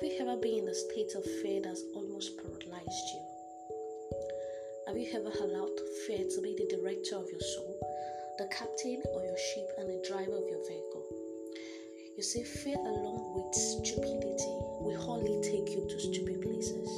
the state of fear that's almost paralyzed you? Have you ever allowed fear to be the director of your soul, the captain of your ship, and the driver of your vehicle? You see, fear along with stupidity will only take you to stupid places.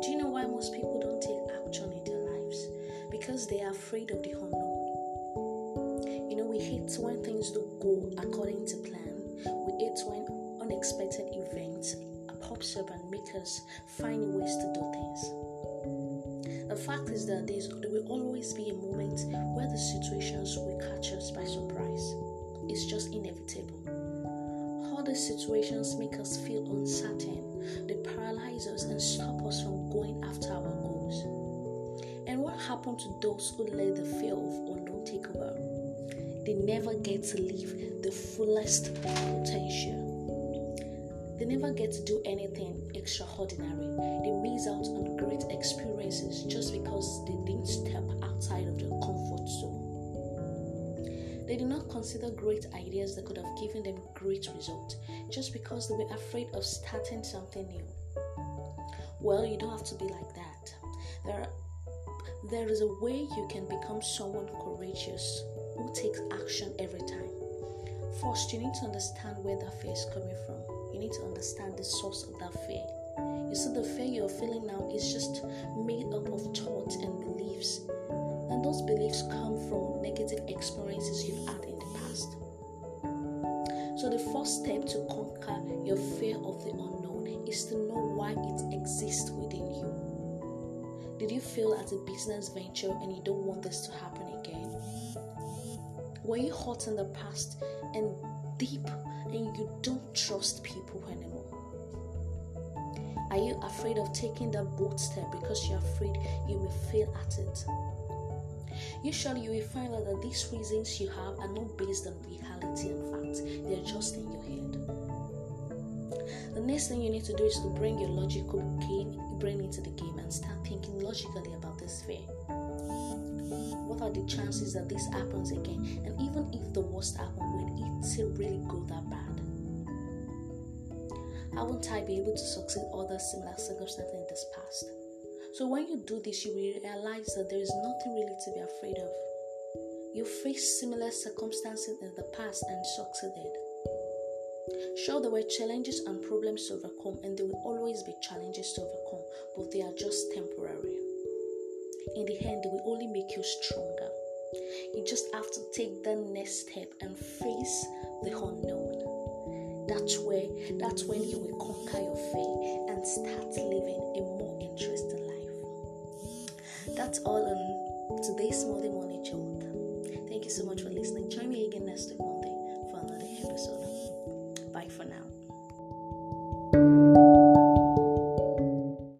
Do you know why most people don't take action in their lives? Because they are afraid of the unknown. You know, we hate when things don't go according to plan. We hate when unexpected events pops up and make us find ways to do things. The fact is that there will always be a moment where the situations will catch us by surprise. It's just inevitable. All these situations make us feel uncertain, they paralyze us and stop us from going after our goals. And what happened to those who let the fear of unknown take over? They never get to live the fullest potential. They never get to do anything extraordinary. They miss out on great experiences just because they didn't step outside of their comfort zone. They did not consider great ideas that could have given them great results just because they were afraid of starting something new. Well, you don't have to be like that. There, are, there is a way you can become someone courageous who takes action every time. First, you need to understand where that fear is coming from you need to understand the source of that fear. You see, the fear you're feeling now is just made up of thoughts and beliefs. And those beliefs come from negative experiences you've had in the past. So, the first step to conquer your fear of the unknown is to know why it exists within you. Did you fail at a business venture and you don't want this to happen again? Were you hurt in the past and deep and you don't trust people anymore? Are you afraid of taking that bold step because you're afraid you may fail at it? Usually, you will find out that these reasons you have are not based on reality and fact, they're just in your head. The next thing you need to do is to bring your logical brain into the game and start thinking logically about this fear. What are the chances that this happens again? And even if the worst happens, will it really go that bad? How won't I be able to succeed other similar circumstances in this past? So when you do this, you will realize that there is nothing really to be afraid of. You faced similar circumstances in the past and succeeded. Sure, there were challenges and problems to overcome, and there will always be challenges to overcome, but they are just temporary. In the end, they will only make you stronger. You just have to take the next step and face the unknown. That's where that's when you will conquer your fear and start living a more interesting life. That's all on today's Monday Morning Jolt. Thank you so much for listening. Join me again next week.